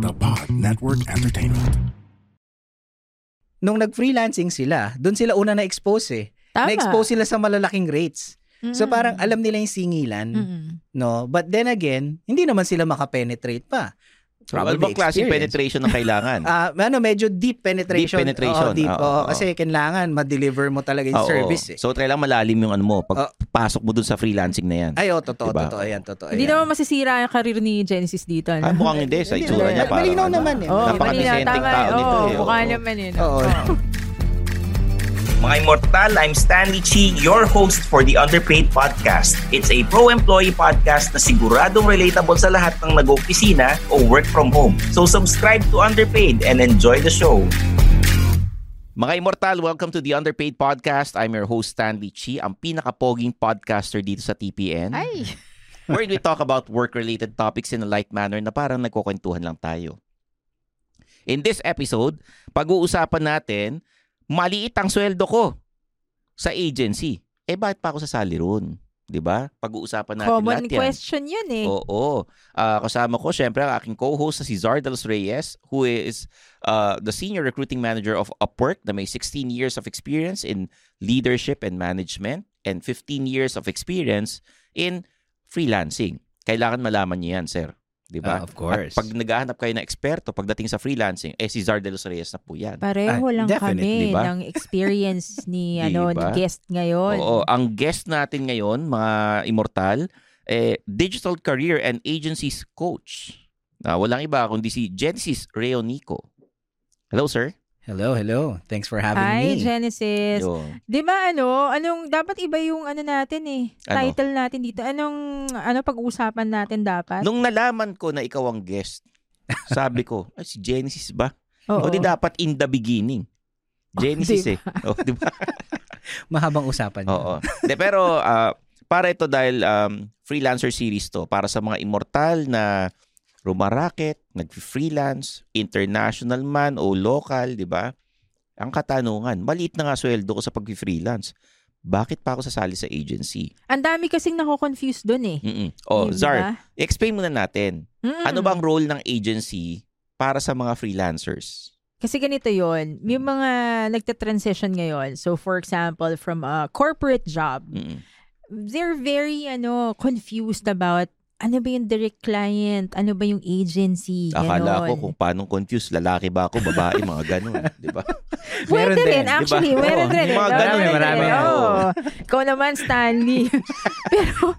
The Pod Network Entertainment. Nung nag-freelancing sila, doon sila una na-expose eh. Tama. Na-expose sila sa malalaking rates. So Mm. parang alam nila yung singilan, Mm-mm. no? But then again, hindi naman sila makapenetrate pa. So, ano bang klaseng penetration ang kailangan? Ah, ano, medyo deep penetration. Deep penetration. Oo, deep. Oo, oo, oo. kasi kailangan ma-deliver mo talaga yung Oo. service eh. So, kailangan malalim yung ano mo. Pag Oo. pasok mo dun sa freelancing na yan. Ay, oh, totoo, Diba? totoo. Ayan, totoo. Hindi naman masisira yung karir ni Genesis dito. Ano? Ah, mukhang hindi. Sa itsura niya parang Malinaw naman eh. Oo, Napaka-decenteng Manila, tama. tao nito Oo, eh. mukha Oo. naman eh. Oo. Mga Immortal, I'm Stanley Chi, your host for the Underpaid Podcast. It's a pro-employee podcast na siguradong relatable sa lahat ng nag-opisina o work from home. So subscribe to Underpaid and enjoy the show. Mga Immortal, welcome to the Underpaid Podcast. I'm your host, Stanley Chi, ang pinakapoging podcaster dito sa TPN. Ay. where we talk about work-related topics in a light manner na parang nagkukwentuhan lang tayo. In this episode, pag-uusapan natin, maliit ang sweldo ko sa agency. Eh, bakit pa ako sasali ron? 'Di ba? Pag-uusapan natin Common lahat yan. question yun eh. Oo. Ah, kasama ko, syempre, ang aking co-host na si Zardalos Reyes, who is uh, the Senior Recruiting Manager of Upwork na may 16 years of experience in leadership and management and 15 years of experience in freelancing. Kailangan malaman niyo yan, sir. Di ba? Ah, of course. At pag naghahanap kayo ng eksperto pagdating sa freelancing, eh si Zardalos Reyes na po yan. Pareho Ah, lang definitely, kami ba? ng experience ni ano ni Diba? guest ngayon. Oo, ang guest natin ngayon, mga immortal, eh, digital career and agencies coach. Na walang iba kundi si Genesis Reonico. Hello, sir. Hello, hello. Thanks for having Hi, me. Genesis. Yo. Di ba ano, anong, dapat iba yung ano natin eh. Ano? Title natin dito. Anong, ano pag-uusapan natin dapat? Nung nalaman ko na ikaw ang guest, sabi ko, ay, si Genesis ba? Oo. O di dapat in the beginning. Genesis Di eh. O, di ba? Mahabang usapan. Oo. De, pero ah, para ito dahil um, freelancer series to para sa mga immortal na rumaraket, nag-freelance, international man o local, di ba? Ang katanungan, maliit na nga sweldo ko sa pag-freelance. Bakit pa ako sasali sa agency? Ang dami kasing nako-confuse doon eh. Mm-mm. O, Di Zar, ba? explain muna natin. Mm-mm. Ano bang role ng agency para sa mga freelancers? Kasi ganito yon yung mga nagta-transition ngayon. So for example, from a corporate job, Mm-mm. they're very ano confused about ano ba yung direct client, ano ba yung agency, Akala ko ganon. kung paano confused, lalaki ba ako, babae, mga ganun. di ba? Meron Pwede din, rin, actually. Meron Oo, rin. mga eh. ganun, Meron marami, oo. Ikaw naman, Stanley. pero,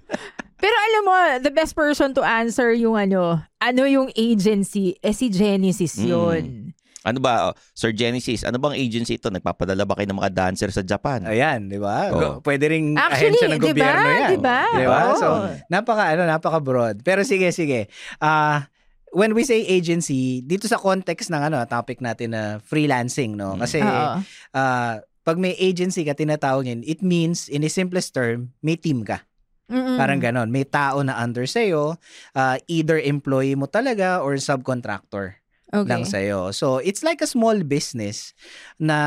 pero alam mo, the best person to answer yung ano, ano yung agency, eh si Genesis Mm. Ano ba, oh, Sir Genesis, ano bang agency ito? Nagpapadala ba kayo ng mga dancer sa Japan? Ayan, di ba? Go- Pwede ring Actually, ahensya ng di ba? gobyerno yan. Di ba? Di ba? Oo. So, napaka, ano, napaka broad. Pero sige, sige. Ah, when we say agency, dito sa context ng ano, topic natin na freelancing, no? Mm. Kasi, ah, pag may agency ka, tinatawag yun, it means, in the simplest term, may team ka. Mm-mm. Parang ganon. May tao na under sa'yo, uh, either employee mo talaga or subcontractor okay. lang sa'yo. So, it's like a small business na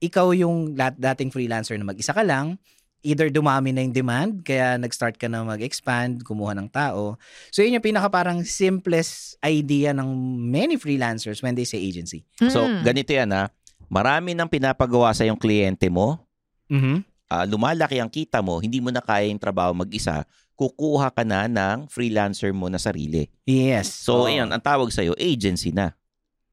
ikaw yung dating freelancer na mag-isa ka lang, either dumami na yung demand, kaya nag-start ka na mag-expand, kumuha ng tao. So, yun yung pinaka parang simplest idea ng many freelancers when they say agency. So, Mm. ganito yan ha. Marami nang pinapagawa sa yung kliyente mo. Mhm. ah, lumalaki ang kita mo, hindi mo na kaya yung trabaho mag-isa, kukuha ka na ng freelancer mo na sarili. Yes. So, Oo. ayun, ang tawag sa'yo, agency na.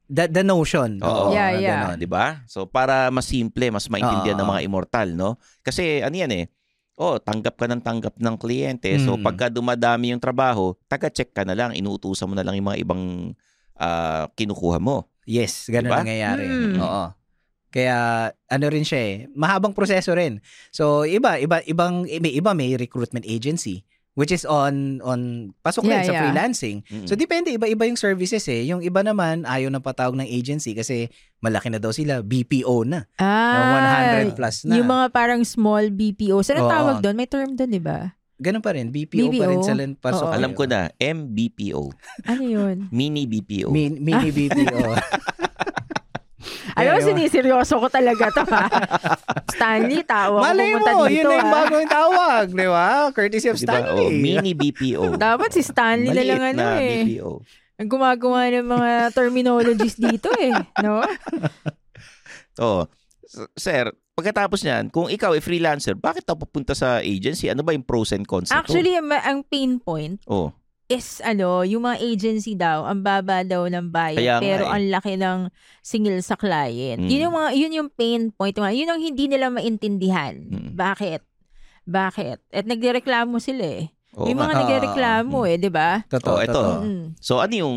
The, the notion. Oo. Yeah, na yeah. ganon. Di ba? So, para mas simple, mas maintindihan ng Oo. mga immortal, no? Kasi, ano yan eh, oh, tanggap ka ng tanggap ng kliyente. So, Mm. pagka dumadami yung trabaho, taga-check ka na lang, inuutusan mo na lang yung mga ibang ah, kinukuha mo. Yes, ganun Diba? nangyayari. Mm. Oo. Kaya ano rin siya eh, mahabang proseso rin. So iba iba ibang may iba may recruitment agency which is on on pasok Yeah, rin sa yeah. freelancing. Mm. So depende iba-iba yung services eh. Yung iba naman ayaw na patawag ng agency kasi malaki na daw sila, BPO na. Ah, 100 plus na. Yung mga parang small BPO. Saan ang tawag doon? May term doon, di ba? Ganun pa rin, BPO, pa rin BPO? sila pasok. Oo. Alam ko na, MBPO. Ano yun? Mini BPO. Min, mini BPO. Alam mo, siniseryoso ko talaga to ha. Stanley, tawa ko Malay mo, dito yun na yung bagong tawag, di ba? Courtesy of Diba? Stanley. Oh, mini BPO. Dapat si Stanley na Maliit lang ano na eh. BPO. Ang gumagawa ng mga terminologies dito eh. No? Oh, S- sir, pagkatapos niyan, kung ikaw ay freelancer, bakit ka pupunta sa agency? Ano ba yung pros and cons nito? Actually, ang, ang pain point oh, is ano, yung mga agency daw, ang baba daw ng bayad, Kaya nga pero eh. ang laki ng singil sa client. Mm. Yun yung mga yun yung pain point, yun ang hindi nila maintindihan. Mm. Bakit? Bakit? At nagrereklamo sila eh. oo May nga. mga Ah, nagrereklamo eh, 'di ba? Totoo, Oh, ito. Mm. So, ano yung...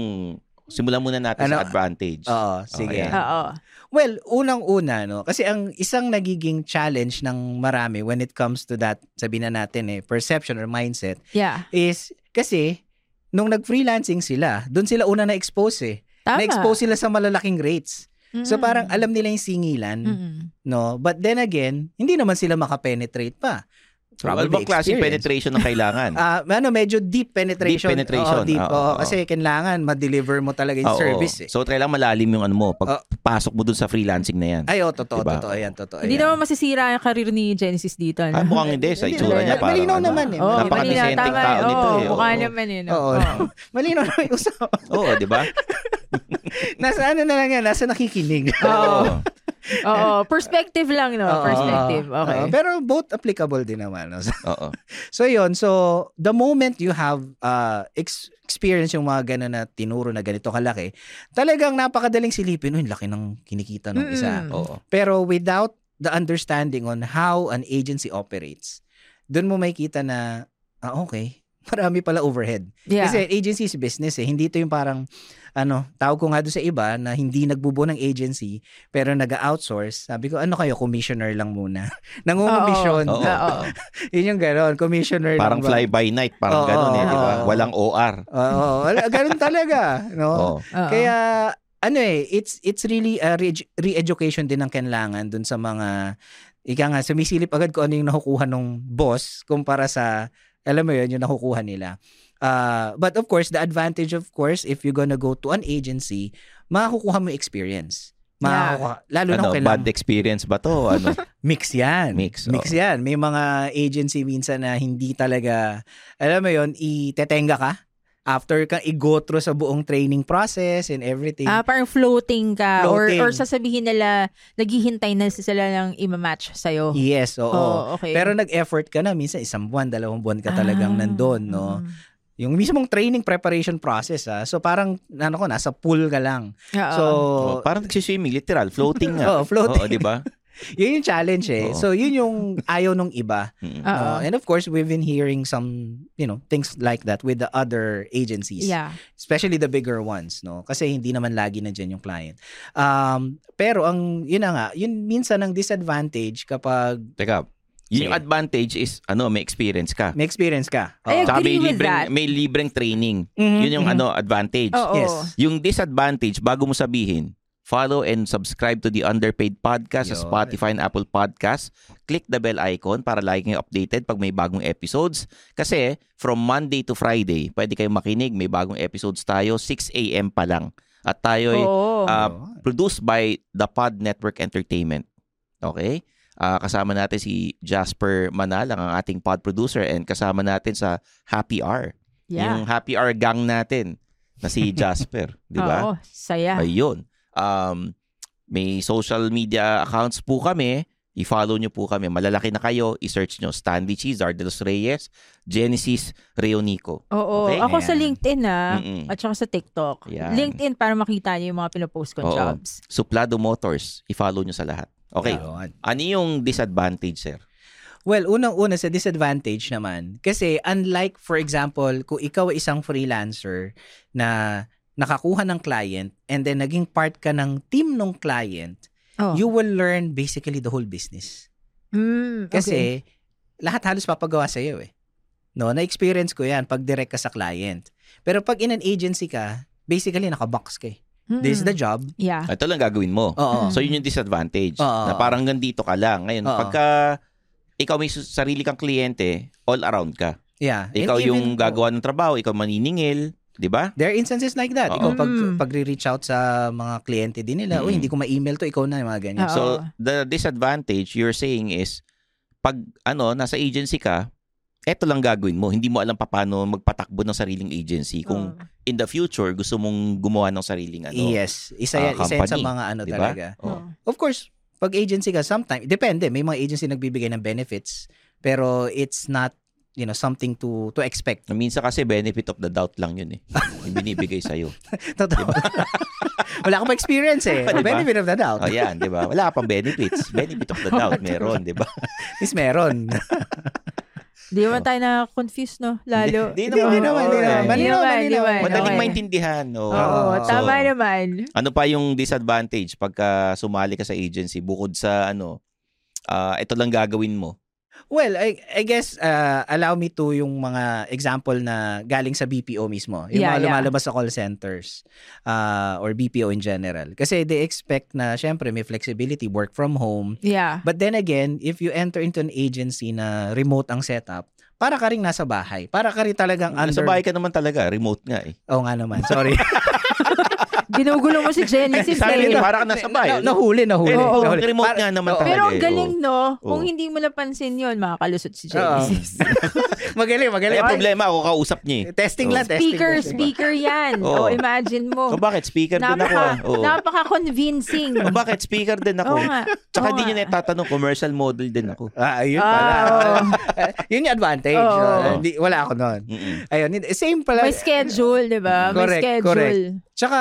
Simulan muna natin Ano- sa advantage. Oo, sige. ayan. Oo. Well, unang-una, no? Kasi ang isang nagiging challenge ng marami when it comes to that, sabihin na natin eh, perception or mindset, Yeah. is kasi nung nag-freelancing sila, doon sila una na-expose eh. Tama. Na-expose sila sa malalaking rates. So Mm. parang alam nila yung singilan, Mm-mm. no? But then again, hindi naman sila makapenetrate pa. So, ano bang klaseng penetration ng kailangan? Ah, ano, medyo deep penetration. Deep penetration. Oo, deep. Oo, Oo, oo. kasi kailangan ma-deliver mo talaga yung Oo. service eh. So, kailangan malalim yung ano mo. Pag pasok mo dun sa freelancing na yan. Ay, oh, totoo, Diba? totoo. Ayan, totoo. Hindi naman masisira yung karir ni Genesis dito. Ah, Ano? mukhang hindi. Sa itsura niya parang Malinaw ano. naman eh. Oo. Napaka-decenteng malinaw, tao tama. nito Oo, eh. Mukha Oo. naman eh. No? Oo. Oo. Malinaw na yung usapan. Oo, di ba? Nasa ano na lang yan, nasa nakikinig. Oo. Oo, perspective lang, no? Oo. Perspective. Okay. Oo, pero both applicable din naman. no? Oo. So yun, so the moment you have uh, ex- experience yung mga gano'n na tinuro na ganito kalaki, talagang napakadaling silipin, uy, laki ng kinikita ng isa. Mm. Oo. Pero without the understanding on how an agency operates, doon mo makikita na, ah, okay, marami pala overhead. Yeah. Kasi agency is business eh. Hindi ito yung parang, ano, tawag ko nga doon sa iba na hindi nagbubuo ng agency pero nag-outsource. Sabi ko, ano kayo, commissioner lang muna. Nangungumisyon. Oo. Oo. Yun yung gano'n, commissioner Parang lang. fly by night. Parang Oo, ganun eh, di ba? Walang OR. Oo, wala- ganun talaga. No? Oo. Kaya, ano eh, it's it's really a re- re-education din ang kailangan dun sa mga, ika nga, sumisilip agad kung ano yung nakukuha ng boss kumpara sa, alam mo yun, yung nakukuha nila. Uh, but of course, the advantage of course, if you're gonna go to an agency, makukuha mo experience. Makukuha, lalo na Ano, kung kailangan. bad experience ba to? Ano? Mix yan. Mix, Mix oo. yan. May mga agency minsan na hindi talaga, alam mo yon itetenga ka after kang i-go through sa buong training process and everything. Ah, parang floating ka Floating. or or sasabihin nila naghihintay na sila ng i-match sa'yo. yes, oo. Oo, okay. Pero nag-effort ka na, minsan isang buwan, dalawang buwan ka talagang Ah, nandun, no? mm. Yung mismong training preparation process, ah. So parang, ano ko, nasa pool ka lang. Oo. So, Oh, parang nagsiswimming, literal. Floating nga. Oo, floating. Oo, di ba? yun yung challenge eh. Oo. So, yun yung ayaw nung iba. Mm. Oo. No? And of course, we've been hearing some, you know, things like that with the other agencies. yeah. Especially the bigger ones, no? Kasi hindi naman lagi nandiyan yung client. Um, pero ang, yun na nga, yun minsan ang disadvantage kapag Teka, yun yung advantage is, ano, may experience ka. may experience ka. I Tsaka agree may with libreng, that. may libreng training. Mhm, Yun yung mhm. ano advantage. Oo. Yes. Yung disadvantage, bago mo sabihin, follow and subscribe to the Underpaid Podcast sa Yun. Spotify and Apple Podcast. Click the bell icon para lagi kayong updated pag may bagong episodes. Kasi from Monday to Friday, pwede kayong makinig. May bagong episodes tayo, 6 a.m. pa lang. At tayo ay Oo. uh, produced by The Pod Network Entertainment. Okay? Ah, kasama natin si Jasper Manalang, ang ating pod producer and kasama natin sa Happy Hour. yeah. Yung Happy Hour gang natin na si Jasper, di ba? Oo, saya. Ayun. Um, may social media accounts po kami. I-follow nyo po kami. Malalaki na kayo. I-search nyo Stanley Cheese, Ardelos Reyes, Genesis Reonico. Oo. Okay? Ako sa Ayan. LinkedIn ah. Mm-mm. At saka sa TikTok. Yan. LinkedIn para makita niyo yung mga pinopost kong Oo. jobs. Suplado Motors. I-follow nyo sa lahat. Okay. Yun. Ano yung disadvantage, sir? Well, unang-una sa disadvantage naman. Kasi unlike, for example, kung ikaw ay isang freelancer na nakakuha ng client and then naging part ka ng team ng client, Oh. you will learn basically the whole business. Mm, okay. Kasi lahat halos papagawa sa iyo eh. No, na-experience ko 'yan pag direct ka sa client. Pero pag in an agency ka, basically nakabox ka eh. This is the Mm. job. Yeah. Ito lang gagawin mo. Oo. So, yun yung disadvantage. Oo. Na parang gandito ka lang. Ngayon, Oo. pagka ikaw may sarili kang kliyente, all around ka. Yeah. And Ikaw yung even- gagawa ng trabaho, ikaw maniningil, di ba? There are instances like that. Oo. Ikaw pag Mm. pag-reach out sa mga kliyente din nila, "Uy, Mm. hindi ko ma-email to, ikaw na," yung mga ganyan. Oo. So, the disadvantage you're saying is, pag ano, nasa agency ka, eto lang gagawin mo. Hindi mo alam paano magpatakbo ng sariling agency. Kung Oo. in the future, gusto mong gumawa ng sariling ano. Yes, isa yan, ah, isa yan sa mga ano di ba? talaga. Oo. Of course, pag agency ka, sometimes, depende. May mga agency nagbibigay ng benefits, pero it's not, you know, something to to expect. Minsan kasi benefit of the doubt lang yun eh. yung binibigay sa'yo. Totoo. Wala akong experience eh. Diba? Benefit of the doubt. O yan, di ba? Wala ka pang benefits. Benefit of the doubt, meron, di ba? Least meron. Di naman tayo na-confuse, no? Lalo. Di Hindi, hindi naman, Oo, naman. Malinaw, naman, di naman. Madaling Okay. maintindihan. Oo. Oo, Oo. tama So, naman. Ano pa yung disadvantage pagka sumali ka sa agency bukod sa ano, ah, ito lang gagawin mo? Well, I, I guess, uh, allow me to yung mga example na galing sa BPO mismo. Yung Yeah, mga yeah. lumalabas sa call centers uh, or BPO in general. Kasi they expect na, syempre, may flexibility, work from home. Yeah. But then again, if you enter into an agency na remote ang setup, para ka rin nasa bahay. Para ka rin talagang under... Nasa bahay ka naman talaga, remote nga eh. Oo nga naman, sorry. Ginugulo mo si Genesis. Sa akin, eh. para ka nasa bahay. Na- nahuli, nahuli. Eh, oo, nahuli. remote Para- nga naman Oo. talaga. Pero ang eh, galing, no? Kung Oo. hindi mo napansin yun, makakalusot si Genesis. magaling, magaling. Kaya problema ako kausap niya eh. Testing Oo. lang, testing. Speaker, testing. speaker yan. Oo. O, imagine mo. So bakit speaker din ako? Napaka, ah? Oo. napaka-convincing. O bakit speaker din ako? Oo nga. Tsaka Oo di nyo nga. natatanong, commercial model din ako. Ah, ayun Ah, pala. oo. yun yung advantage. Oo. Ah, hindi- wala ako noon. Mm-mm. Ayun, hindi- same pala. May schedule, di ba? May Correct, schedule. correct. Tsaka,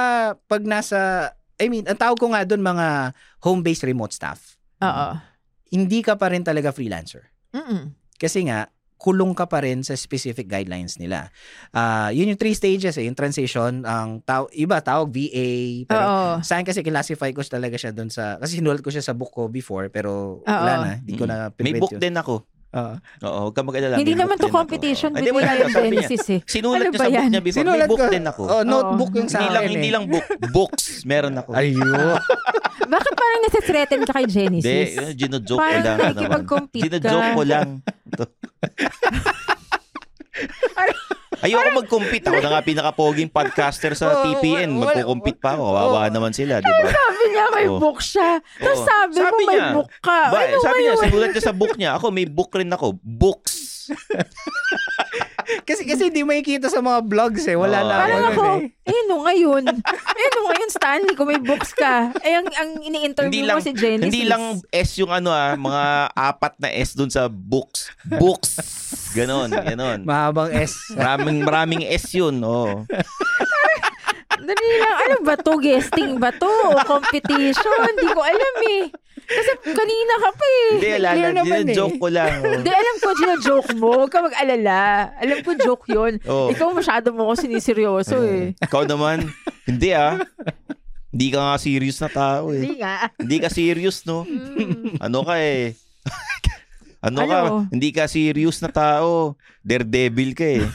pag nasa, I mean, ang tawag ko nga doon mga home-based remote staff. Oo. Hindi ka pa rin talaga freelancer. Mm-mm. Kasi nga, kulong ka pa rin sa specific guidelines nila. Ah, yun yung three stages eh, yung transition, ang taw- iba tawag VA, pero Oo. sa akin kasi classify ko talaga siya doon sa, kasi sinulat ko siya sa book ko before, pero Oo. wala na, hindi ko na May pinrint book yun. din ako. Oo. Oo, huwag ka mag-alala. Hindi may naman to ako. competition Hindi, between you na, and. Genesis eh. Sinulat Ano niya sa book yan? niya before. Sinulat may book ko. din ako. Oh, notebook yung sa hindi lang, akin hindi eh. lang book. Books. Meron ako. Ayun. Bakit parang nasa-threaten ka kay Hindi, Genesis? yun, gino-joke ko Parang lang. naman. nakikipag-compete ka. Gino-joke ko lang. Ayoko mag-compete. Ako na nga pinaka-poging podcaster sa TPN. Magko-compete pa ako. Kawawa Oo. naman sila, di ba? Sabi niya may Oo. book siya. Tapos Oo. sabi, mo Sabi may niya. book ka. Ba, ano sabi niya, sinulat niya sa book niya. Ako, may book rin ako. Books. kasi kasi hindi makikita sa mga vlogs eh. Wala Oo. na Parang ano ako, eh. eh no ngayon. Eh no ngayon, Stanley, kung may books ka. Eh ang, ang ini-interview Hindi mo lang, si Genesis. hindi lang S yung ano ah, mga apat na S dun sa books. Books. Ganon, ganon. Mahabang S. Maraming, maraming S yun, oh. Dali lang, ano ba to? Guesting ba to? O competition? Hindi ko alam eh. Kasi kanina ka pa eh. Hindi, Clear alala, naman eh. joke ko lang. Oh. Hindi, alam ko, joke mo. Huwag ka mag-alala. Alam ko, joke yun. Oh. Ikaw masyado mo ko siniseryoso eh. Ikaw naman, hindi ah. Hindi ka nga serious na tao eh. Hindi nga. Hindi ka serious, no? Ano ka eh. Ano, ka? Ano? Hindi ka serious na tao. Daredevil ka eh.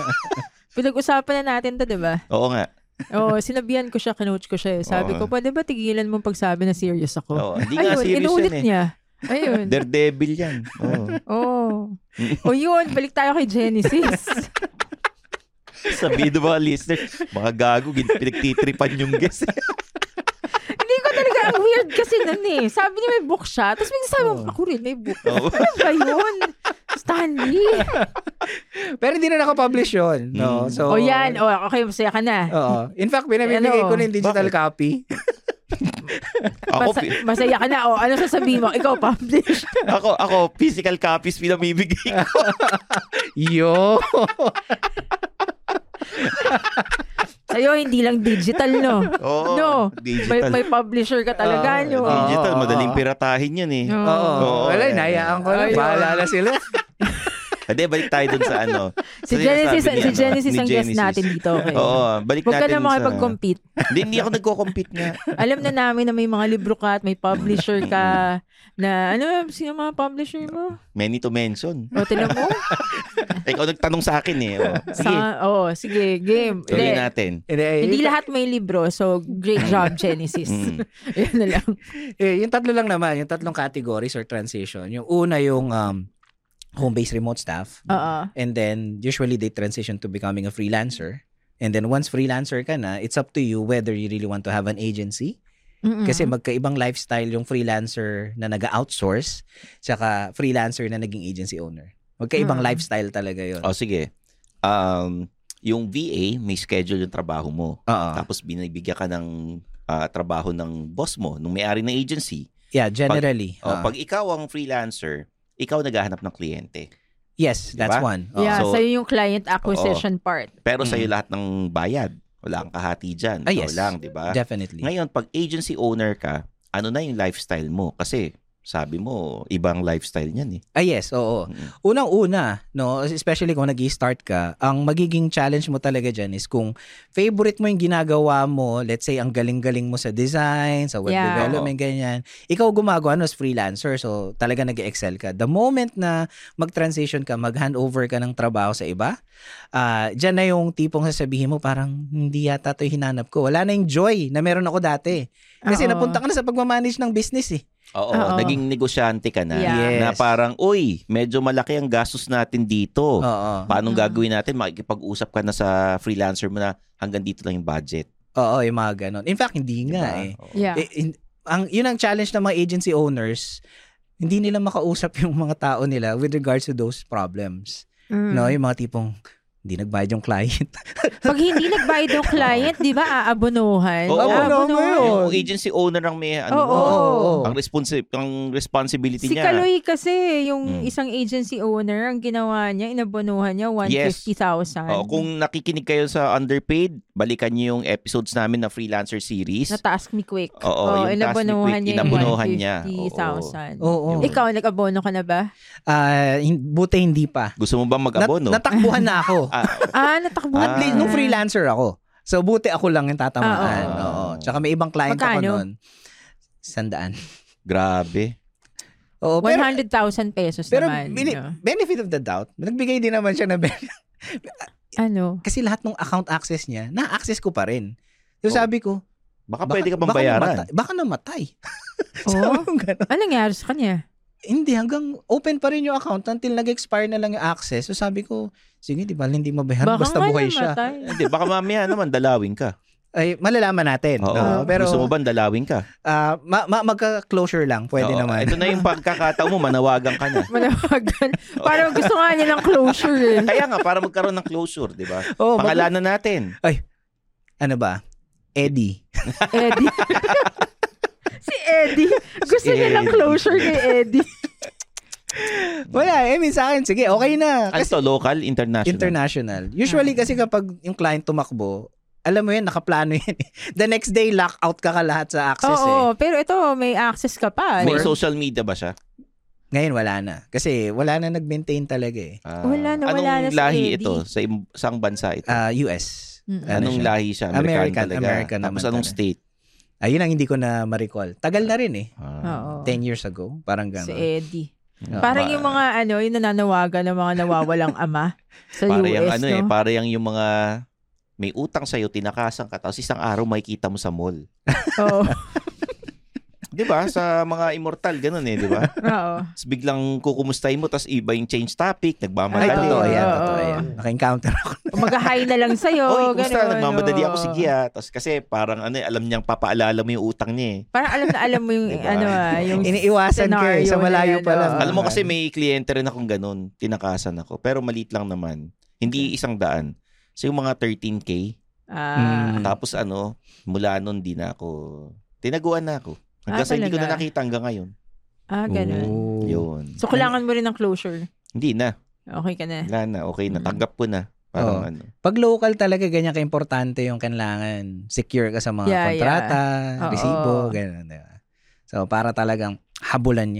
Pinag-usapan na natin to, di ba? Oo nga. Oo, sinabihan ko siya, kinoach ko siya. eh. Sabi Oo. ko, pwede ba tigilan mo pagsabi na serious ako? Oo, hindi nga Ayun, serious inulit yan eh. niya. Ayun. Daredevil yan. Oo. Oo. O yun, balik tayo kay Genesis. Sabihin ng mga listeners, mga gago, gin- pinagtitripan yung guest. Hindi ko talaga, ang weird kasi nun eh. Sabi niya may book siya. Tapos bigla sabi mo, ako rin may book. Oo. Ano ba yun? Stanley. Pero hindi na nakapublish yun. No? Mm. So, o yan, o okay, masaya ka na. Oo. In fact, pinamimigay Ano? ko na yung digital Bakit? copy. Ako, Masa- masaya ka na. O ano sasabihin mo? Ikaw publish. ako, ako, physical copies pinamimigay ko. Yo! Sa'yo, hindi lang digital, no? Oo, no. digital. May, may publisher ka talaga, no? Digital, madaling piratahin yan eh. Oo. Oo. Oo, Wala, eh. inayaan ko na. Ayun. Bahala na sila. Hindi, balik tayo dun sa ano. Si Sa Genesis, sinasabi ni, si ano, Genesis ang guest natin dito. Okay. Oo, balik Huwag ka natin na sa... makipag-compete. Hindi, hindi ako nagko-compete nga. Alam na namin na may mga libro ka at may publisher ka na ano, sino mga publisher mo? Many to mention. O, tinan mo? Ikaw nagtanong sa akin eh. Oh. Sige, Sa, oh, sige, game. tuloy Hindi, natin. Hindi, hindi yung- lahat may libro, so great job, Genesis. Mm. Yun na lang. Eh, yung tatlo lang naman, yung tatlong categories or transition. Yung una yung um, home-based remote staff. Oo. And then, usually they transition to becoming a freelancer. And then once freelancer ka na, it's up to you whether you really want to have an agency. Mm-mm. Kasi magkaibang lifestyle yung freelancer na nag-outsource tsaka freelancer na naging agency owner. Magkaibang Mm. lifestyle talaga yun. O sige. Um, yung VA, may schedule yung trabaho mo. Oo. Tapos binibigyan ka ng ah, trabaho ng boss mo, nung may-ari ng agency. Yeah, generally. O, Ah. pag ikaw ang freelancer, ikaw naghahanap ng kliyente. yes, that's Diba? one. Oo. yeah, So- sa'yo yung client acquisition part. Pero Mm. sa'yo lahat ng bayad. Wala kang kahati dyan. Ah, Ikaw yes. lang, di ba? Definitely. Ngayon, pag agency owner ka, ano na yung lifestyle mo? Kasi, sabi mo, ibang lifestyle niyan eh. Ah, yes, oo. Mm. Unang-una, no, especially kung nag start ka, ang magiging challenge mo talaga dyan is kung favorite mo yung ginagawa mo, let's say, ang galing-galing mo sa design, sa web Yeah. development, ganyan, ikaw gumagawa no, as freelancer, so talaga nag excel ka. The moment na mag-transition ka, mag-handover ka ng trabaho sa iba, ah dyan na yung tipong sasabihin mo, parang hindi yata ito yung hinanap ko. Wala na yung joy na meron ako dati. Kasi Oo. napunta ka na sa pagmamanage ng business eh. Oo, Oo. naging negosyante ka na. Yeah. Na Yes. parang, uy, medyo malaki ang gastos natin dito. Oo. Paano Mm. gagawin natin? Makikipag-usap ka na sa freelancer mo na hanggang dito lang yung budget. Oo, yung mga ganon. In fact, hindi nga Diba? eh. Oo. Yeah. Eh, in- ang yun ang challenge ng mga agency owners hindi nila makausap yung mga tao nila with regards to those problems Mm. no yung mga tipong hindi nagbayad yung client Pag hindi nagbayad yung client, di ba, aabonuhan? Oo. Aabonuhan mo yun. Yung agency owner ang may ano, Oo. oo. ang, responsi- ang responsibility Si niya. Kaloy kasi, yung Mm. isang agency owner, ang ginawa niya, inabonuhan niya Yes. 150,000. Oo, kung nakikinig kayo sa underpaid, balikan niyo yung episodes namin na freelancer series. na task me quick. Oo, yung task inabonuhan Quick, niya yung inabonuhan niya. 150,000. oo Ikaw, nag-abono ka na ba? Ah, hin- buti hindi pa Gusto mo ba mag-abono? Nat- natakbuhan na ako ah, Ah, natakbo. at least nung freelancer ako so buti ako lang yung tatamaan Ah, oo. oo tsaka may ibang client Magkano? ako noon sandaan grabe. oo pero 100,000 pesos pero naman. bini- no? benefit of the doubt nagbigay din naman siya na benefit Ano? kasi lahat ng account access niya na-access ko pa rin so Oh. sabi ko Baka, pwede ka pang baka bayaran. namatay, baka namatay Oh? Sabi ko ganun. Anong nangyari sa kanya? Hindi, hanggang open pa rin yung account until nag-expire na lang yung access. So sabi ko, sige, di ba, hindi mabayaran, basta buhay siya. Hindi, baka mamaya naman dalawin ka. Ay, malalaman natin. Oo. no? Pero, Gusto mo ba dalawin ka? ah, ma- ma- magka-closure lang, pwede Oo, naman. Ito na yung pagkakataon mo, manawagan ka na. Manawagan. Parang gusto nga niya ng closure eh. Kaya nga, para magkaroon ng closure, di ba? Mag- Pangalanan natin. ano ba? Eddie. Eddie. si Eddie. Gusto Si niya ng Eddie. closure kay Eddie. Wala, eh, min sa akin, sige, okay na. Ano Kasi to, local, international? international. Usually kasi kapag yung client tumakbo, alam mo yun, nakaplano yun. The next day, lockout ka ka lahat sa access eh. Oo, pero ito, may access ka pa. May eh. social media ba siya? Ngayon, wala na. Kasi wala na nag-maintain talaga eh. Ah, Wala na, wala anong na si lahi Eddie. ito? Sa saang bansa ito? Ah, US. Mm. ano anong siya? lahi siya? American, American, talaga. American Tapos anong talaga. state? Ayun ang hindi ko na ma-recall. Tagal na rin eh. Ah. Oo. 10 years ago. Parang Si gano'n. Eddie. Oo. Parang yung mga ano, yung nananawagan ng mga nawawalang ama sa Para US, yung ano no? eh, para yung yung mga may utang sa'yo, tinakasan ka, tapos isang araw makikita mo sa mall. Oo. Di ba? Sa mga immortal, ganun eh, di ba? Oo. Tapos biglang kukumustahin mo, tapos iba yung change topic, Ay, nagmamadali. totoo yan, Oo. totoo yan. Naka-encounter ako. Mag-hi na lang sa'yo. Oy, kumusta? ganun, Nagmamadali ako, sige ah. Tapos kasi parang ano, eh, alam niyang papaalala mo yung utang niya eh. Parang alam na alam mo yung Diba? ano ah, yung Iniiwasan ka eh, sa scenario na malayo yan, pa lang. oo. Alam mo kasi may kliyente rin akong ganun, tinakasan ako. Pero maliit lang naman. Hindi isang daan. So yung mga 13K, Ah, Mm. tapos ano, mula nun di na ako, tinaguan na ako. Hanggang Ah, sa hindi ko na nakita hanggang ngayon. ah, ganun. Oh. Yun. So, kailangan mo rin ng closure. Hindi na. Okay ka na. Wala na. Okay, Mm. natanggap ko na. Parang Oo. ano. Pag local talaga, ganyan ka-importante yung kailangan. Secure ka sa mga Yeah, kontrata, yeah. Resibo, ganyan. Diba? So, para talagang habulan niya.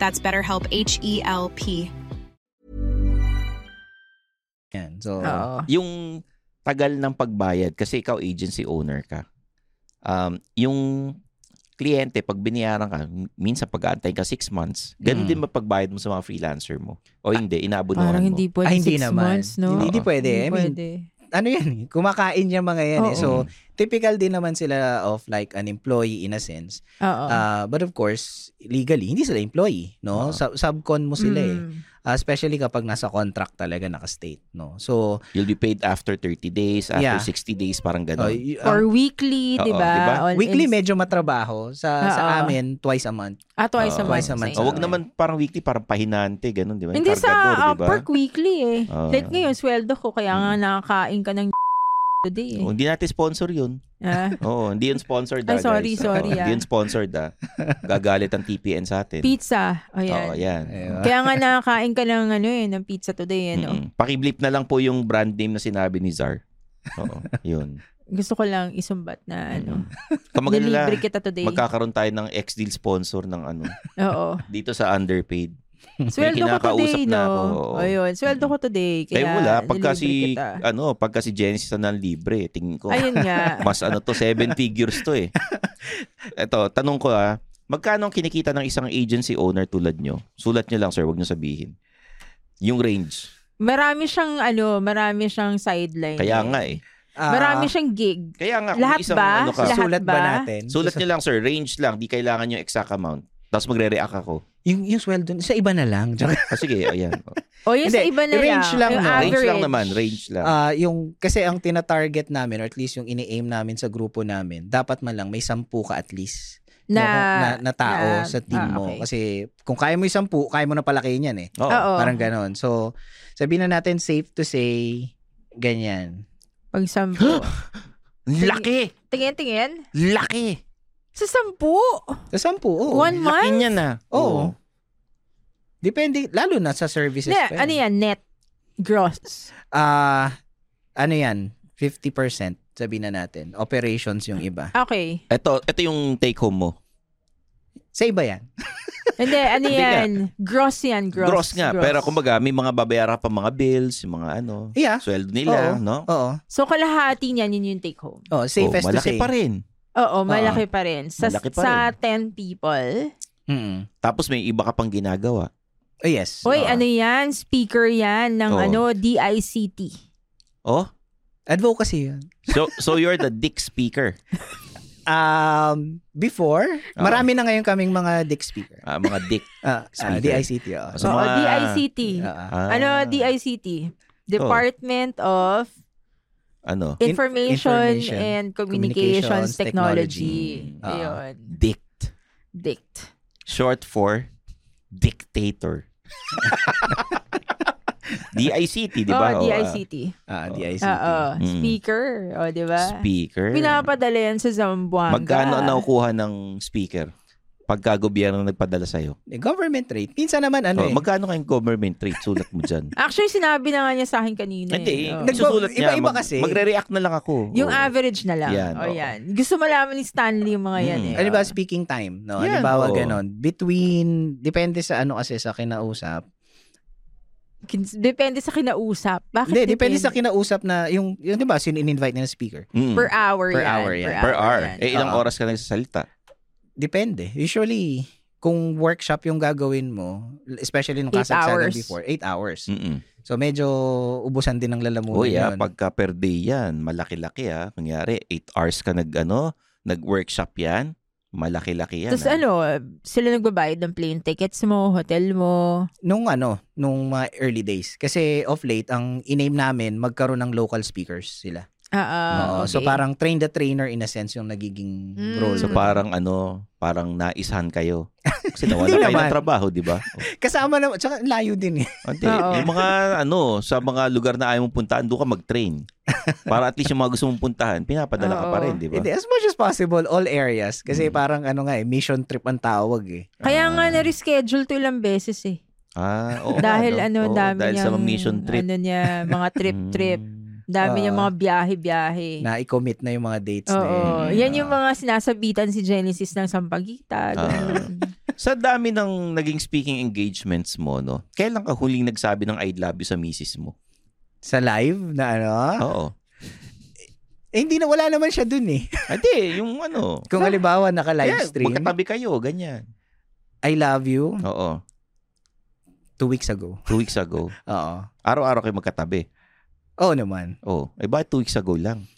That's BetterHelp H E L P. Yan. So, Oo. Yung tagal ng pagbayad, kasi ikaw agency owner ka. Um, yung kliyente, pag binayaran ka, minsan pag-aantay ka six months, ganun Mm. din mapagbayad mo sa mga freelancer mo. O hindi, inaabunuhan Parang mo. hindi pwede Ah, hindi six naman. months, no? Hindi, hindi pwede. Hindi I mean, pwede. Ano yan eh, kumakain yung mga yan eh. Oo. So, typical din naman sila of like an employee in a sense. Oo. Uh, but of course, legally, hindi sila employee, no? Sub- subcon mo sila eh. Mm. Uh, especially kapag nasa contract talaga naka-state, no? So, You'll be paid after 30 days, after Yeah. 60 days, parang uh, gano'n. y- Or uh, weekly, Oo, di ba? diba? Weekly in- medyo matrabaho. Sa sa Oo. amin, twice a month. Ah, twice a Oo. month. Twice a month. sa O, inyo. wag naman parang weekly, parang pahinante, gano'n, di ba? Hindi sa kargador, uh, di ba? Upwork weekly eh. Oo. Like ngayon, sweldo ko, kaya nga nakakain ka ng today eh. O, hindi natin sponsor yun. Ah. Oo, hindi yun sponsored Ay, ah, sorry, guys. sorry, Oo, Hindi ah. yun sponsored ah. Gagalit ang TPN sa atin. Pizza. O Oo, yan. yan. Ayun. Kaya nga nakakain ka ng ano eh, ng pizza today, ano. Mm-mm. Pakiblip na lang po yung brand name na sinabi ni Zar. Oo, yun. Gusto ko lang isumbat na ano. Kamagalala, kita today. magkakaroon tayo ng ex-deal sponsor ng ano, Oo. dito sa underpaid. Sweldo ko today, na no? ako, oo. Ayun, sweldo ko today. Kaya Kaya wala, pagka si, kita. ano, pagka si Genesis na libre, tingin ko, Ayun nga. mas ano to, seven figures to eh. Eto, tanong ko ah, magkano ang kinikita ng isang agency owner tulad nyo? Sulat nyo lang sir, wag nyo sabihin. Yung range. Marami siyang ano, marami siyang sideline. Kaya eh. nga eh. Ah, Marami siyang gig. Kaya nga, kung Lahat isang ba? ano ka, Lahat sulat ba ba? natin? sulat nyo lang sir, range lang, di kailangan yung exact amount. Tapos magre-react ako. Yung, yung sweldo, sa iba na lang. Ah, sige, ayan. O yun sa Hindi, iba na range lang, Yung no? range average. lang naman, range lang. Ah, yung kasi ang tina-target namin or at least yung ini-aim namin sa grupo namin, dapat man lang may sampu ka at least. Na, na, na tao na- sa team ah, mo. okay. Kasi kung kaya mo yung sampu, kaya mo na palakihin yan eh. Oo. Oo. Parang ganon. So, sabihin na natin safe to say, ganyan. Pag sampu. Laki! tingin, tingin. Laki! Sa sampu. Sa sampu, oo. One Laki month? niya na. Oo. Depende, lalo na sa services. Ne, pa ano yan? Net. Gross. Ah, ano yan? 50% sabihin na natin. Operations yung iba. Okay. Ito, ito yung take home mo. Sa iba yan. Hindi, ano yan? Gross yan, gross. Gross, nga. Pero kumbaga, may mga babayaran pa mga bills, yung mga ano, Yeah. sweldo nila, Oo. no? Oo. So, kalahati niyan, yun yung take home. Oh, safest Oh, to malaki say. pa rin. Oo, malaki pa rin. Sa, Malaki pa sa 10 people. Mm. Tapos may iba ka pang ginagawa. Oh, yes. Uy, Ah. ano yan? Speaker yan ng Oo. ano, DICT. Oh, Advocacy yun. so so you're the dick speaker. Um, before, Oo. marami na ngayon kaming mga dick speaker. Ah, mga dick. Ah, ah, Speaker. DICT. Oh. So, Oo, mga- DICT. Ah, Ah, Ano, DICT? Department of Ano? In- Information, Information, and Communications, Communications Technology. Technology. Ayun. Dict. DICT. Short for dictator. DICT, di ba? Oh, O, ah, DICT. Ah, DICT. Oo. Mm. Speaker. O, di ba? Speaker. Pinapadala yan sa Zamboanga. Magkano nakukuha ng speaker? Pagka gobyerno nagpadala sa'yo. Eh, Government rate. Minsan naman Oh, ano eh. magkano kayong government rate? Sulat mo dyan. Actually, sinabi na nga niya sa akin kanina. Hindi, eh. Oo. Nag- susulat niya. iba-iba mag- kasi. Magre-react na lang ako. Yung Oh. average na lang. Yan, o oo. yan. Gusto malaman ni Stanley yung mga yan Mm. eh. Ano ba speaking time, no? Yan, Halimbawa oo. ganon. Between depende sa ano kasi sa kinausap. Kin- Depende sa kinausap. Bakit Hindi, depende sa kinausap na yung yung 'di ba, sin in-invite na speaker. Mm. Per hour Per yan. hour yan. Per hour. yan. Eh, ilang Oo. oras ka nagsasalita? Depende. Usually kung workshop yung gagawin mo, especially nung kasagsagan hours. before, 8 hours. Mm-mm. So medyo ubusan din ng lalamunan Oh, yeah. yun. Pagka per day yan, malaki-laki ah. Kunyari, 8 hours ka nag, ano, nag-workshop yan, malaki-laki yan. Tapos ah. ano, sila nagbabayad ng plane tickets mo, hotel mo. Nung ano, nung mga early days. Kasi of late, ang iname namin, magkaroon ng local speakers sila. Ah, ah, Oo, So okay. parang train the trainer in a sense yung nagiging Mm. role. So parang ano, parang naisahan kayo. Kasi nawala kayo naman. ng trabaho, di ba? Kasama na, tsaka layo din eh. Hindi. Oo. Yung mga ano, sa mga lugar na ayaw mong puntahan, doon ka mag-train. Para at least yung mga gusto mong puntahan, pinapadala ka pa Oo. rin, di ba? Hindi, as much as possible, all areas. Kasi Mm. parang ano nga eh, mission trip ang tawag eh. Kaya nga Ah. na-reschedule to ilang beses eh. Ah, oo nga, dahil no? ano, Oo, dami dahil niyang, sa mission trip. ano niya, mga trip-trip. Dami Ah. niyang mga biyahe-biyahe. Na-commit na yung mga dates na Oo. yun. Yan yung mga sinasabitan si Genesis ng Sampaguita. Ah. ganun. Sa dami ng naging speaking engagements mo, no? Kailan ka huling nagsabi ng I love you sa misis mo? Sa live na ano? Oo. Eh, hindi na, wala naman siya dun eh. Hindi, yung ano. Kung halimbawa naka-live Yeah, stream, magkatabi kayo, ganyan. I love you, Oo. two weeks ago. Two weeks ago. Oo. Araw-araw kayo magkatabi. Oo naman. Oh, eh bakit two weeks ago lang?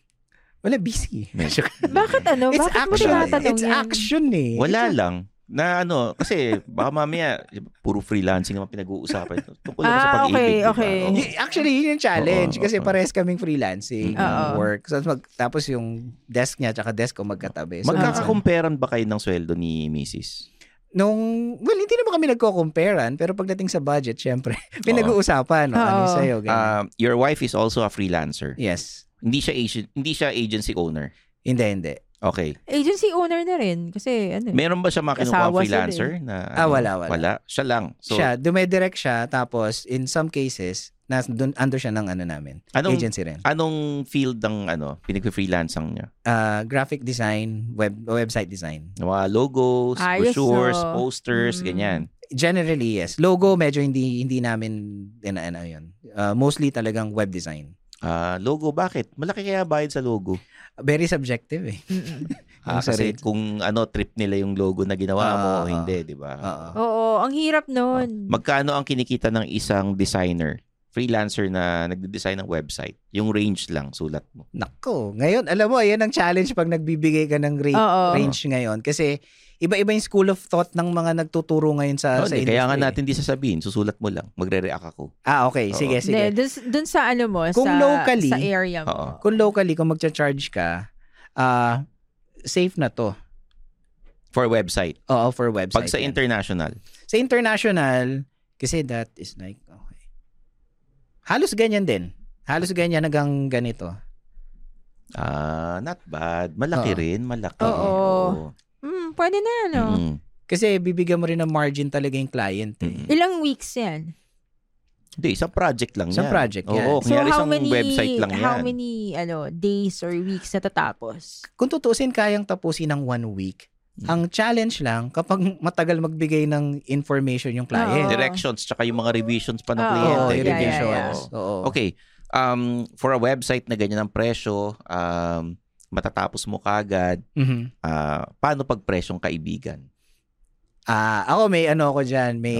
Wala, busy. Bakit ano? It's Bakit mo action. tinatanong It's yan? action eh. Wala lang. Na ano, kasi baka mamaya, puro freelancing naman pinag-uusapan. Tungkol naman sa Ah, pag-ibig. okay, ba? okay. Oo. Y- Actually, yun yung challenge. Oo, kasi oo. pares kaming freelancing Mm. Oo. work. So, mag, tapos yung desk niya tsaka desk ko magkatabi. So, minsan- Magkakakumperan ba kayo ng sweldo ni Mrs.? Nung, well, hindi naman kami nagko-comparean, pero pagdating sa budget, syempre, pinag-uusapan. No? Ano yung sa'yo? ganyan. Uh, your wife is also a freelancer. yes. Hindi siya agent, hindi siya agency owner. Hindi, hindi. Okay. Agency owner na rin. Kasi ano. Meron ba siya mga kinukuha Asawa sila freelancer na Ah, wala, wala. Wala. Siya lang. So, siya, dumedirect siya, tapos in some cases, nas, dun, under siya ng ano namin, Anong- agency rin. anong field ng ano, pinag-freelance niya? Ah, graphic design, web website design. Mga logos, Ayos, brochures, oh. posters, Mm. ganyan. Generally, yes. Logo, medyo hindi hindi namin, ano, ano yun. Ah, mostly talagang web design. Ah, logo, bakit? Malaki kaya bayad sa logo? Very subjective eh. Ah, kasi rate. kung ano trip nila yung logo na ginawa mo Ah, o hindi, di ba? Oo. Oo, ang hirap nun. Magkano ang kinikita ng isang designer, freelancer na nagde-design ng website? Yung range lang, sulat mo. Nako, ngayon, alam mo, yan ang challenge pag nagbibigay ka ng rate, Oo. range ngayon. Kasi iba-iba yung school of thought ng mga nagtuturo ngayon sa, Oh, sa di, kaya nga industry. natin di sasabihin, susulat mo lang, magre-react ako. Ah, okay. Oo. Sige, sige. Hindi, dun, dun sa ano mo, Kung sa, locally, sa area mo. Oo. Kung locally, kung magcha-charge ka, ah safe na to. For website. Oo, for website. Pag sa yan. international, Sa international, kasi that is like, okay. Halos ganyan din. Halos ganyan hanggang ganito. ah, not bad. Malaki Oo. rin, malaki. Oo. Hmm, pwede na, ano? Mm-mm. Kasi bibigyan mo rin ng margin talaga yung client. Eh. Mm-mm. Ilang weeks yan? Hindi, isang project lang Isang yan. project yan. Oo, So, how isang many, website lang yan. how many, ano, days or weeks na tatapos? Kung tutusin, kayang tapusin ng one week. Ang challenge lang, kapag matagal magbigay ng information yung client. Oo. Directions, tsaka yung mga revisions pa ng Oo. kliyente. Oo, Yeah, yung yeah, revisions. yeah. Oo. Okay. Um, for a website na ganyan ang presyo, um, matatapos mo kagad, Mhm. ah, paano pag presyong kaibigan? Ah, ako may ano ako diyan, may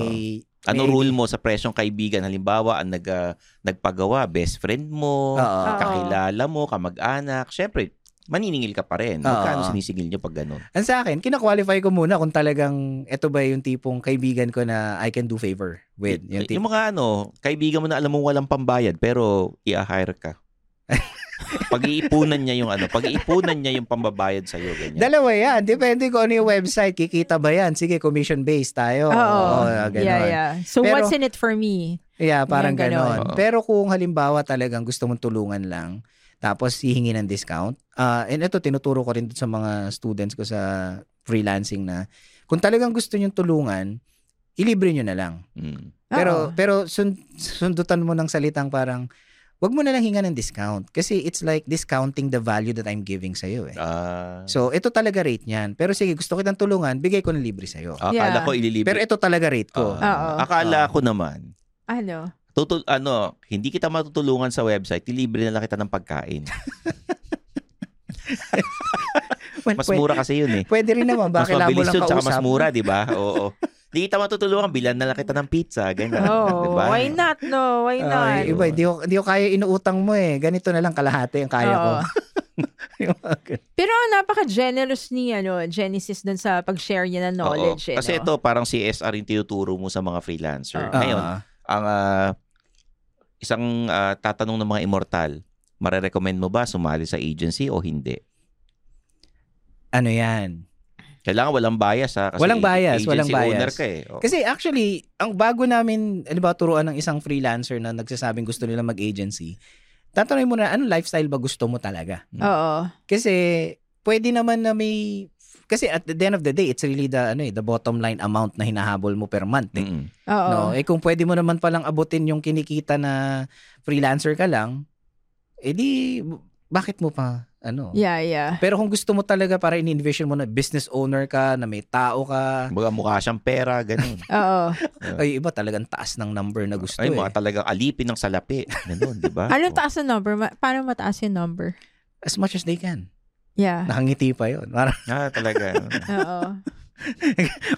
Ano may- rule mo sa presyong kaibigan? Halimbawa, ang nag, ah, nagpagawa, best friend mo, Oo. kakilala mo, kamag-anak. Siyempre, maniningil ka pa rin. Magkano sinisingil nyo pag ganun? Ang sa akin, kina-qualify ko muna kung talagang ito ba yung tipong kaibigan ko na I can do favor with. Yung Yung, tip- mga ano, kaibigan mo na alam mo walang pambayad, pero i-hire ka. pag-iipunan niya yung ano, pag-iipunan niya yung pambabayad sa iyo ganyan. Dalawa yan. Depende kung ano yung website. Kikita ba yan? Sige, commission-based tayo. Oo. ganon. yeah, yeah. So Pero- what's in it for me? Yeah, parang ganon. Oo. Pero kung halimbawa talagang gusto mong tulungan lang, tapos hihingi ng discount, ah and ito, tinuturo ko rin sa mga students ko sa freelancing na, kung talagang gusto nyong tulungan, ilibre nyo na lang. Mm. Pero Oo. pero sun, sundutan mo ng salitang parang wag mo na lang hinga ng discount kasi it's like discounting the value that I'm giving sa eh. Ah, So ito talaga rate niyan. Pero sige, gusto kitang tulungan, bigay ko ng libre sa akala Yeah. ko ililibre. Pero ito talaga rate ko. Ah, Oo. akala ko naman, Ano? tutul ano, hindi kita matutulungan sa website, ilibre na lang kita ng pagkain. Well, Mas pwede, mura kasi yun eh. pwede rin naman. Mas Bakit labo mabilis lang yun, tsaka kausap? mas mura, di ba? Oo. Hindi kita matutulungan, bilan na lang kita ng pizza, ganyan. Oh, di ba? why not? No, why not? Ay, iba, di ko, di ko kaya inuutang mo eh. Ganito na lang kalahati ang kaya ko. Mga ganun. Pero napaka-generous ni ano, Genesis dun sa pag-share niya ng knowledge. Oo. eh, Kasi no? ito, parang CSR yung tinuturo mo sa mga freelancer. Oo. Ngayon, ang ah, isang ah, tatanong ng mga immortal, marerecommend mo ba sumali sa agency o hindi? ano yan? Kailangan walang bias ha. Kasi Walang bias, agency walang bias. owner ka eh. Oh. Kasi actually, ang bago namin, ano ba, turuan ng isang freelancer na nagsasabing gusto nila mag-agency, tatanungin mo na, anong lifestyle ba gusto mo talaga? Oo. Kasi, pwede naman na may, kasi at the end of the day, it's really the, ano eh, the bottom line amount na hinahabol mo per month. Eh. Mm-mm. Oo. No, eh kung pwede mo naman palang abutin yung kinikita na freelancer ka lang, edi bakit mo pa ano? Yeah, yeah. Pero kung gusto mo talaga para in-envision mo na business owner ka, na may tao ka, Kumbaga mukha siyang pera, ganun. Oo. ay iba talagang taas ng number na gusto Ay, eh. mga talagang alipin ng salapi. Ganun, di ba? Anong taas ng number? Ma- paano mataas yung number? As much as they can. Yeah. Nakangiti pa yun. Parang Ah, talaga. Oo.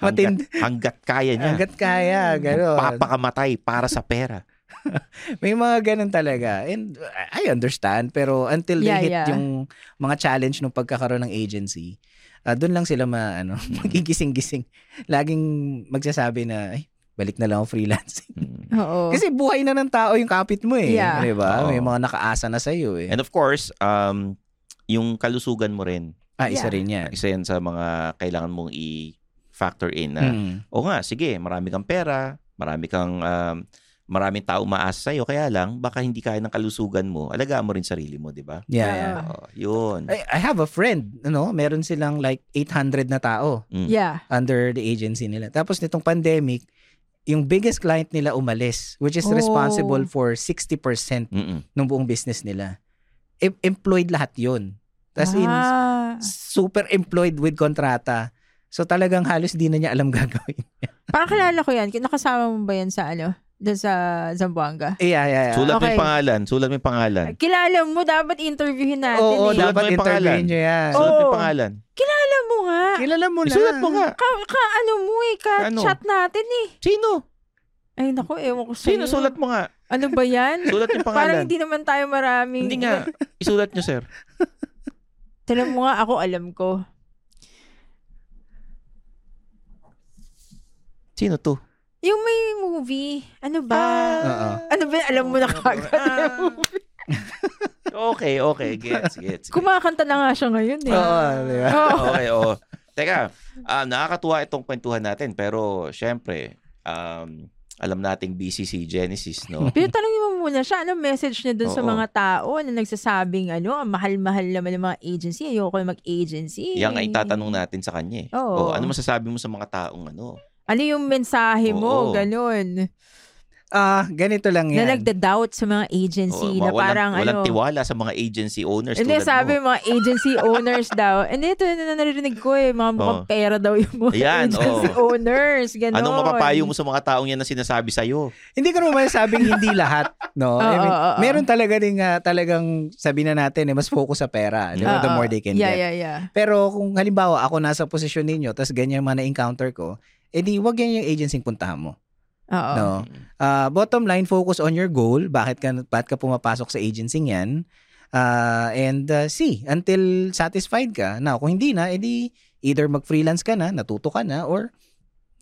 matindi. Hanggat, hanggat kaya niya. Hanggat kaya, gano'n. Papakamatay para sa pera. May mga ganun talaga. And I understand, pero until they Yeah, hit yeah. yung mga challenge ng pagkakaroon ng agency, uh, doon lang sila ma, ano, magigising-gising. Laging magsasabi na, ay, balik na lang ako freelancing. Mm. Oo. Kasi buhay na ng tao yung kapit mo eh. Yeah. Di ba? Oo. May mga nakaasa na sa'yo eh. And of course, um, yung kalusugan mo rin. ah, isa Yeah. rin yan. Isa yan sa mga kailangan mong i-factor in na, Mm. o nga, sige, marami kang pera, marami kang, um, maraming tao umaasa sa'yo, kaya lang, baka hindi kaya ng kalusugan mo, alagaan mo rin sarili mo, di ba? Yeah, yeah. Oo, yun. I, I have a friend, ano, meron silang like 800 na tao Mm. Yeah. under the agency nila. Tapos nitong pandemic, yung biggest client nila umalis, which is Oh. responsible for 60% Mm-mm. ng buong business nila. Em- employed lahat yun. As in, ah. super employed with kontrata. So talagang halos di na niya alam gagawin. Parang kilala ko yan. Nakasama mo ba yan sa ano? Doon sa Zamboanga? Eh, yeah, yeah, yeah. Sulat mo Okay. yung pangalan. Sulat mo yung pangalan. Kilala mo, dapat interviewin natin Oo, eh. Sulat dapat mo interviewin niyo yan. Oh. Sulat mo yung pangalan. Kilala mo nga. Kilala mo na. Isulat mo nga. Ka, ka ano mo eh, ka Ano? chat natin eh. Sino? Ay naku, ewan ko sa'yo. Sino? Sulat mo nga. Ano ba yan? Sulat yung Parang pangalan. hindi naman tayo maraming... Hindi nga. Isulat nyo, sir. Tinan mo nga, ako alam ko. Sino to? Yung may movie, ano ba? Oo. Ano ba, alam mo na kagad Ah. yung movie. Okay, okay. Gets, gets. Kumakanta na nga siya ngayon eh. Oo, di ba? Okay, oo. Teka, ah, nakakatuwa itong kwentuhan natin, pero syempre, um, alam nating busy si Genesis, no? Pero tanongin mo muna siya, ano message niya dun sa Oo. mga tao na nagsasabing, ano, ang mahal-mahal naman ng mga agency, ayoko na mag-agency. Yan ay tatanong natin sa kanya. eh. Oo. Oh, ano masasabi mo sa mga taong ano? Ano yung mensahe mo? Oo. Ganun. Ah, ganito lang Na yan. nagda-doubt sa mga agency Oo, na walang, parang walang ano. tiwala sa mga agency owners Hindi, tulad sabi mo. mga agency owners daw. Hindi, ito na narinig ko eh. Mga mukhang Oo. pera daw yung mga Ayan, agency oo. owners. Ganon. Anong mapapayo mo sa mga taong yan na sinasabi sa'yo? Hindi ko naman sabing hindi lahat, no? I Oo, mean, oo, oo. meron talaga ding ah, talagang sabi na natin eh, mas focus sa pera, di ba? The Oo. more they can yeah, get. Yeah, yeah, Pero kung halimbawa ako nasa posisyon ninyo, tapos ganyan yung mga na-encounter ko, edi wag yan yung agency puntahan mo. Oo. No. Ah, bottom line, focus on your goal. Bakit ka bakit ka pumapasok sa agency 'yan? Ah, and ah, see until satisfied ka. Now, kung hindi na, edi either mag-freelance ka na, natuto ka na or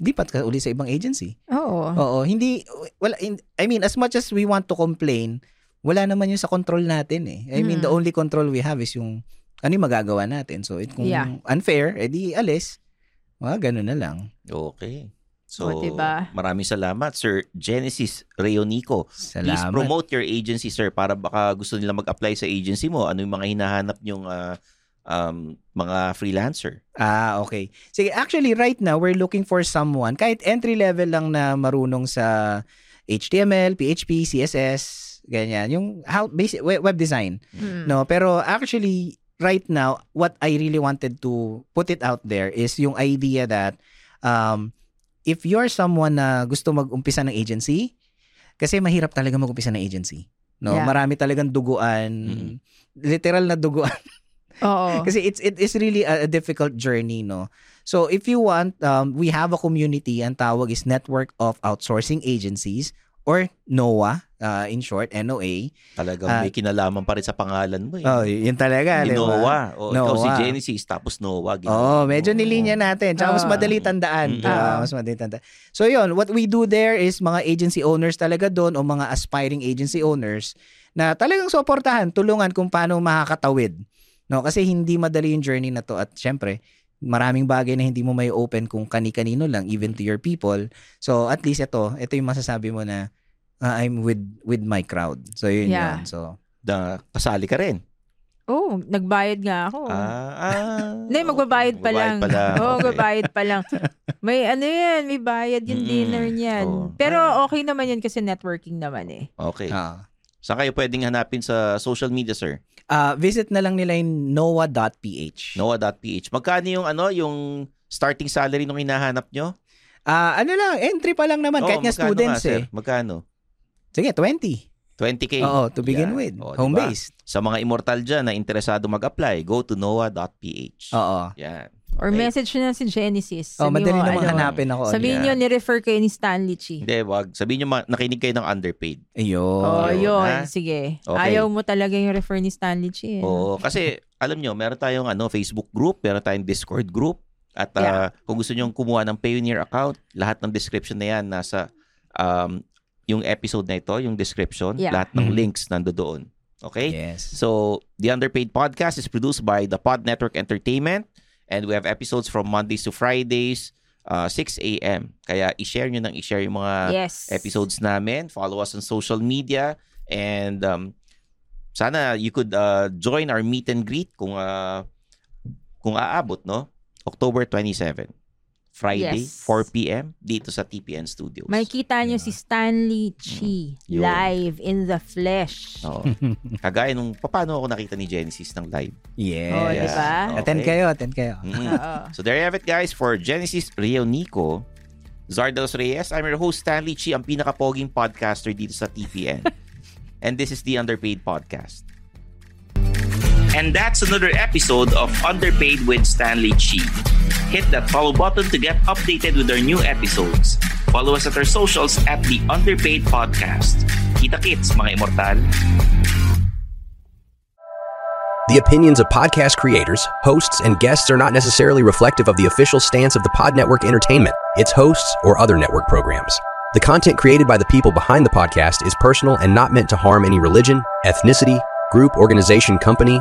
lipat ka uli sa ibang agency. Oo. Oo, hindi wala in- I mean as much as we want to complain, wala naman yun sa control natin eh. I mean Mm. the only control we have is yung ano yung magagawa natin. So it kung Yeah. unfair, edi alis. Mga ganun na lang. Okay. So, O, diba? maraming salamat, Sir Genesis Reonico. Please Salamat. promote your agency, sir, para baka gusto nila mag-apply sa agency mo. Ano yung mga hinahanap yung um, mga freelancer? Ah, okay. Sige, actually right now we're looking for someone kahit entry level lang na marunong sa HTML, PHP, CSS, ganyan. Yung how basic web web design. Mm. No, pero actually right now what I really wanted to put it out there is yung idea that um if you're someone na gusto mag-umpisa ng agency, kasi mahirap talaga mag-umpisa ng agency. No, Yeah. marami talagang duguan, literal na duguan. Oo. Kasi it's it is really a, a difficult journey, no. So if you want, um, we have a community. Ang tawag is Network of Outsourcing Agencies or NOAA, uh, in short, NOA. Talagang Ah. may kinalaman pa rin sa pangalan mo. Eh. Oh, yun talaga, di? Noah. O, ikaw si Noah. Genesis, tapos Noah. Oh, medyo nilinya natin. Tsaka mas Ah. madali tandaan. Mm. ba? Ah. Mas madali tandaan. So yun, what we do there is mga agency owners talaga doon o mga aspiring agency owners na talagang suportahan, tulungan kung paano makakatawid. No, kasi hindi madali yung journey na to at syempre, maraming bagay na hindi mo may open kung kani-kanino lang even to your people. So at least ito, ito yung masasabi mo na ah, I'm with with my crowd. So yun Yeah. yun. So Na, kasali ka rin. Oh, nagbayad nga ako. Ah, ah. Hindi, magbabayad pa lang. Magbabayad pa lang. Oo, Okay. magbabayad pa lang. May ano yan, may bayad yung Mm-mm. dinner niyan. Oo. Pero okay naman yan kasi networking naman eh. Okay. ah. Saan kayo pwedeng hanapin sa social media, sir? Ah, visit na lang nila yung noah.ph. Noah.ph. Magkano yung ano, yung starting salary nung hinahanap nyo? Ah, ano lang, entry pa lang naman Oo, kahit nga students nga, sir? eh. Magkano? Sige, 20. 20K. Oo, to begin Yan. with. O, diba? Home-based. Sa mga immortal dyan na interesado mag-apply, go to noah.ph. Oo. Yan. Or Okay. message nyo na si Genesis. Oh, Sabi madali mo, namang ano, hanapin ako. Sabihin Yeah. nyo, ni-refer kayo ni Stanley Chi. Hindi, wag. Sabihin nyo, ma- nakinig kayo ng underpaid. Ayun. Oh, yun, yun. ha? Sige. Okay. Ayaw mo talaga yung refer ni Stanley Chi. eh. Oo, kasi alam nyo, meron tayong ano, Facebook group, meron tayong Discord group. At ah, Yeah. kung gusto nyo kumuha ng Payoneer account, lahat ng description na yan nasa um, yung episode na ito, yung description, Yeah. lahat ng Mhm. links nando doon. Okay? Yes. So, the Underpaid Podcast is produced by the Pod Network Entertainment and we have episodes from Mondays to Fridays, uh, 6 a.m. Kaya i-share nyo nang i-share yung mga yes. episodes namin. Follow us on social media and um, sana you could uh, join our meet and greet kung uh, kung aabot, no? October 27. Friday, Yes. 4 p.m. dito sa TPN Studios. Makikita nyo si Stanley Chi Yun. live in the flesh. Oo. Kagaya nung paano ako nakita ni Genesis ng live. Yes. Oh, Yeah. diba? Attend Okay. kayo, attend kayo. Mm. So there you have it guys for Genesis Rio Nico, Zardos Reyes. I'm your host Stanley Chi, ang pinaka-poging podcaster dito sa TPN. And this is the Underpaid Podcast. And that's another episode of Underpaid with Stanley Chi. Hit that follow button to get updated with our new episodes. Follow us at our socials at the Underpaid Podcast. Kita kits, mga immortal. The opinions of podcast creators, hosts, and guests are not necessarily reflective of the official stance of the Pod Network Entertainment, its hosts, or other network programs. The content created by the people behind the podcast is personal and not meant to harm any religion, ethnicity, group, organization, company,